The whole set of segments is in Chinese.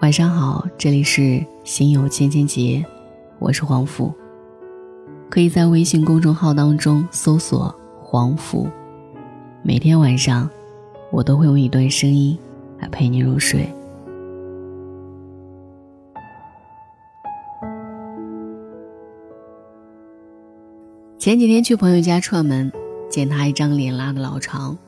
晚上好，这里是心有千千结，我是黄甫。可以在微信公众号当中搜索“黄甫”，每天晚上我都会用一段声音来陪你入睡。前几天去朋友家串门，见他一张脸拉的老长，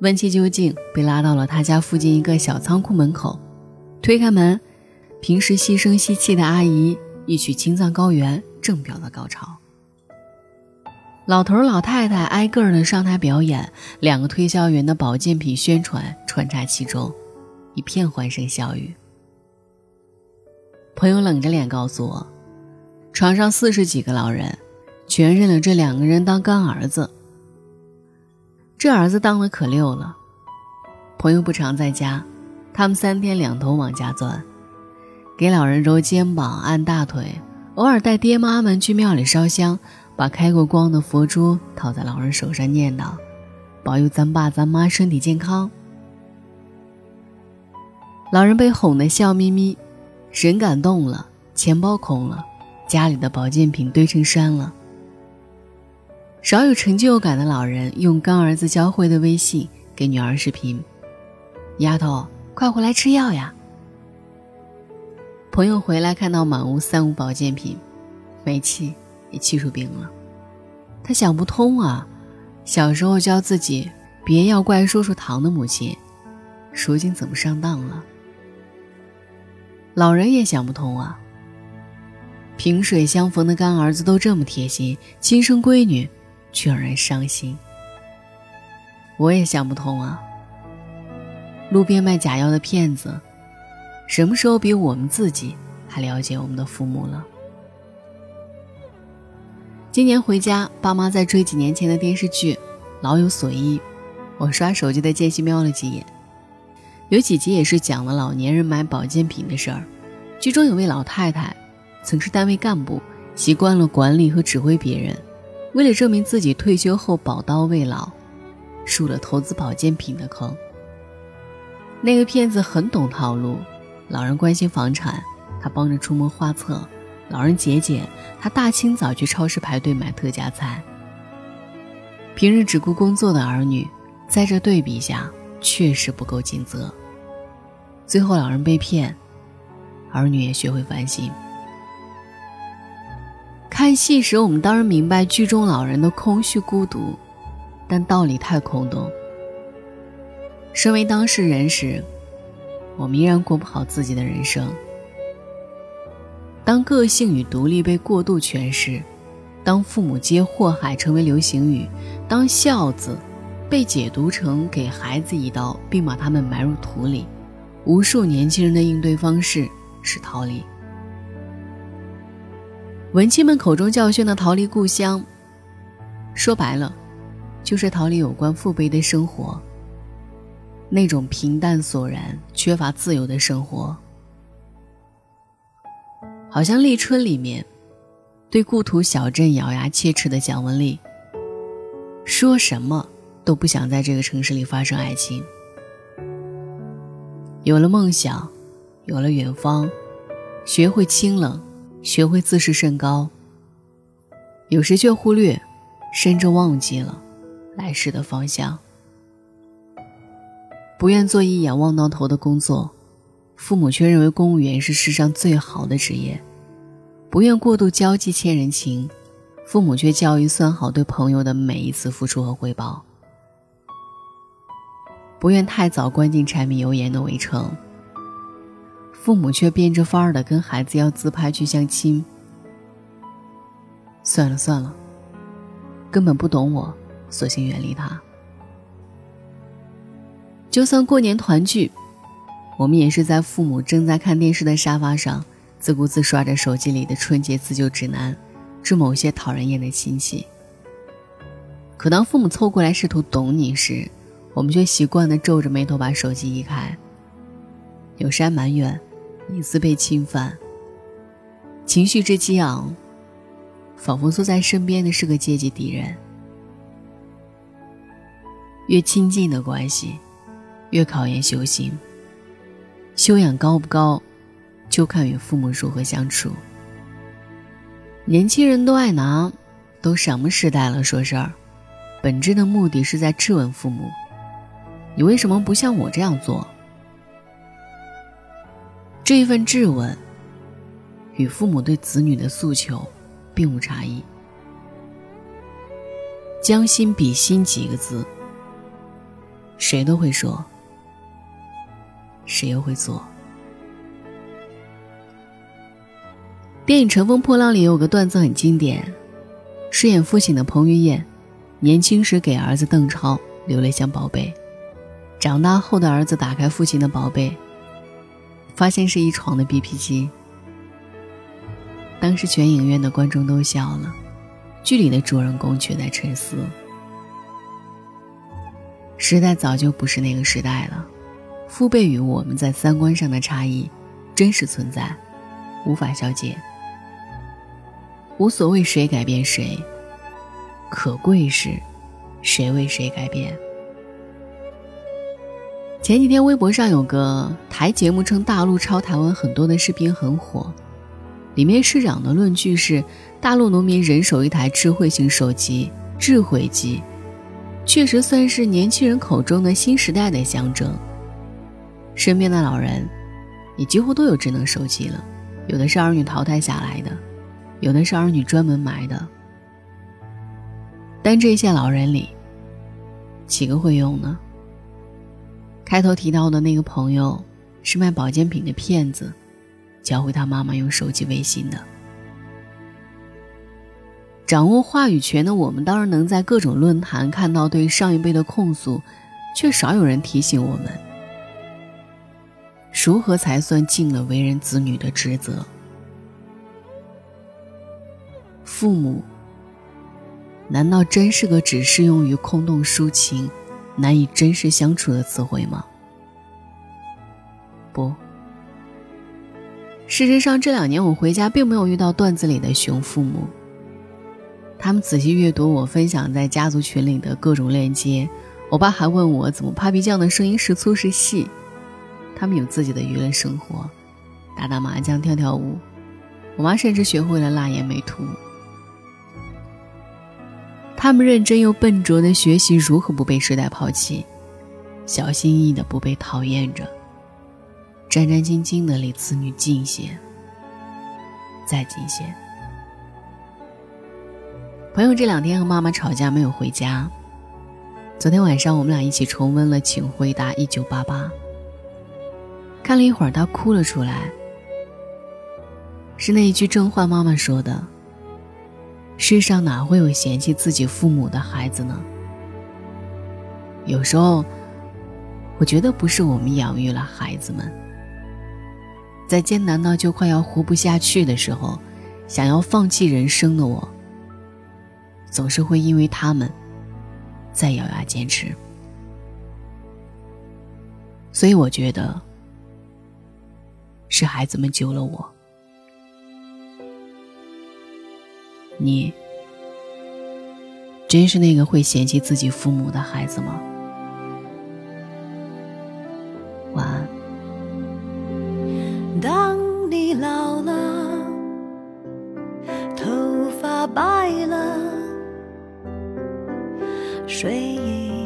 问其究竟，被拉到了他家附近一个小仓库门口。推开门，平时细声细气的阿姨一曲《青藏高原》正飙到高潮。老头老太太挨个的上台表演，两个推销员的保健品宣传穿插其中，一片欢声笑语。朋友冷着脸告诉我，床上四十几个老人，全认了这两个人当干儿子。这儿子当的可溜了，朋友不常在家。他们三天两头往家钻，给老人揉肩膀、按大腿，偶尔带爹妈们去庙里烧香，把开过光的佛珠套在老人手上，念叨：“保佑咱爸咱妈身体健康。”老人被哄得笑眯眯，人感动了，钱包空了，家里的保健品堆成山了。少有成就感的老人用干儿子教会的微信给女儿视频：“丫头。”快回来吃药呀！朋友回来看到满屋三无保健品，没气也气出病了。他想不通啊，小时候教自己别要怪叔叔糖的母亲，如今怎么上当了？老人也想不通啊。萍水相逢的干儿子都这么贴心，亲生闺女却让人伤心。我也想不通啊。路边卖假药的骗子，什么时候比我们自己还了解我们的父母了？今年回家，爸妈在追几年前的电视剧《老有所依》，我刷手机的间隙瞄了几眼，有几集也是讲了老年人买保健品的事儿。剧中有位老太太，曾是单位干部，习惯了管理和指挥别人，为了证明自己退休后宝刀未老，入了投资保健品的坑。那个骗子很懂套路，老人关心房产，他帮着出谋划策；老人节俭，他大清早去超市排队买特价菜。平日只顾工作的儿女，在这对比下确实不够尽责。最后老人被骗，儿女也学会反省。看戏时，我们当然明白剧中老人的空虚孤独，但道理太空洞。身为当事人时，我们依然过不好自己的人生。当个性与独立被过度诠释，当父母皆祸害成为流行语，当孝子被解读成给孩子一刀并把他们埋入土里，无数年轻人的应对方式是逃离。文青们口中教训的逃离故乡，说白了，就是逃离有关父辈的生活。那种平淡索然、缺乏自由的生活，好像立春里面对故土小镇咬牙切齿的蒋雯丽，说什么都不想在这个城市里发生爱情。有了梦想，有了远方，学会清冷，学会自视甚高，有时却忽略，甚至忘记了来时的方向。不愿做一眼望到头的工作，父母却认为公务员是世上最好的职业；不愿过度交际欠人情，父母却教育算好对朋友的每一次付出和回报；不愿太早关进柴米油盐的围城，父母却变着法儿的跟孩子要自拍去相亲。算了算了，根本不懂我，索性远离他。就算过年团聚，我们也是在父母正在看电视的沙发上，自顾自刷着手机里的春节自救指南，致某些讨人厌的亲戚。可当父母凑过来试图懂你时，我们却习惯地皱着眉头把手机移开。有山埋怨，隐私被侵犯，情绪之激昂，仿佛坐在身边的是个阶级敌人。越亲近的关系。越考验修行，修养高不高，就看与父母如何相处。年轻人都爱拿“都什么时代了”说事儿，本质的目的是在质问父母：“你为什么不像我这样做？”这一份质问，与父母对子女的诉求并无差异。将心比心几个字，谁都会说，谁又会做。电影《乘风破浪》里有个段子很经典，饰演父亲的彭于晏，年轻时给儿子邓超留了一箱宝贝，长大后的儿子打开父亲的宝贝。发现是一床的 BP 机。当时全影院的观众都笑了，剧里的主人公却在沉思。时代早就不是那个时代了，父辈与我们在三观上的差异，真实存在，无法消解。无所谓谁改变谁，可贵是，谁为谁改变。前几天微博上有个台节目称大陆抄台湾很多的视频很火，里面市长的论据是大陆农民人手一台智慧型手机，智慧机确实算是年轻人口中的新时代的象征。身边的老人也几乎都有智能手机了，有的是儿女淘汰下来的，有的是儿女专门买的。但这些老人里，几个会用呢？开头提到的那个朋友，是卖保健品的骗子，教会他妈妈用手机微信的。掌握话语权的我们，当然能在各种论坛看到对上一辈的控诉，却少有人提醒我们，如何才算尽了为人子女的职责？父母，难道真是个只适用于空洞抒情？难以真实相处的词汇吗？不。事实上，这两年我回家并没有遇到段子里的熊父母。他们仔细阅读我分享在家族群里的各种链接，我爸还问我怎么 Papi 酱的声音是粗是细。他们有自己的娱乐生活，打打麻将、跳跳舞。我妈甚至学会了辣眼美图。他们认真又笨拙的学习如何不被时代抛弃，小心翼翼的不被讨厌着，战战兢兢的离子女近些，再近些。朋友这两天和妈妈吵架没有回家，昨天晚上我们俩一起重温了《请回答一九八八》，看了一会儿，他哭了出来，是那一句郑焕妈妈说的。世上哪会有嫌弃自己父母的孩子呢？有时候，我觉得不是我们养育了孩子们，在艰难到就快要活不下去的时候，想要放弃人生的我，总是会因为他们，再咬牙坚持。所以我觉得，是孩子们救了我。你真是那个会嫌弃自己父母的孩子吗？晚安。当你老了，头发白了，睡意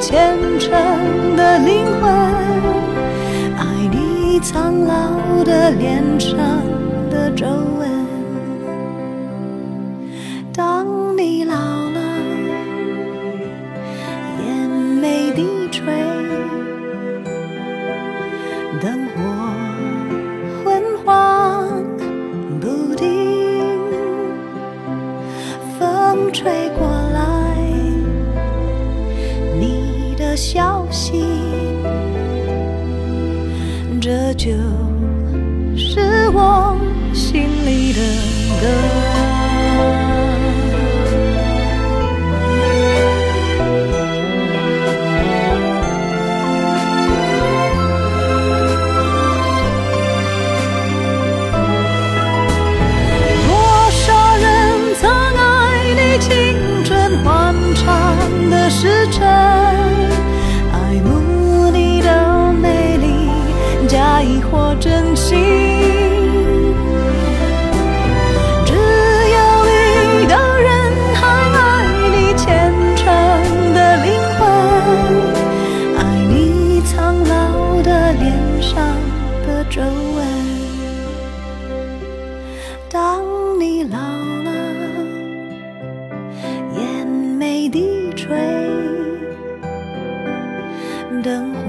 虔诚的灵魂，爱你苍老的脸上的皱纹。当你老了，眼眉低垂，灯火昏黄不定，风吹过消息，这就是我心里的歌。灯火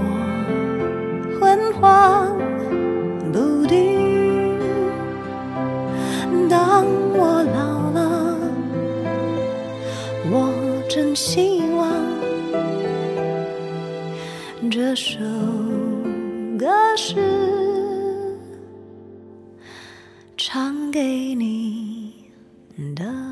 昏黄不定。当我老了，我真希望这首歌是。唱给你的。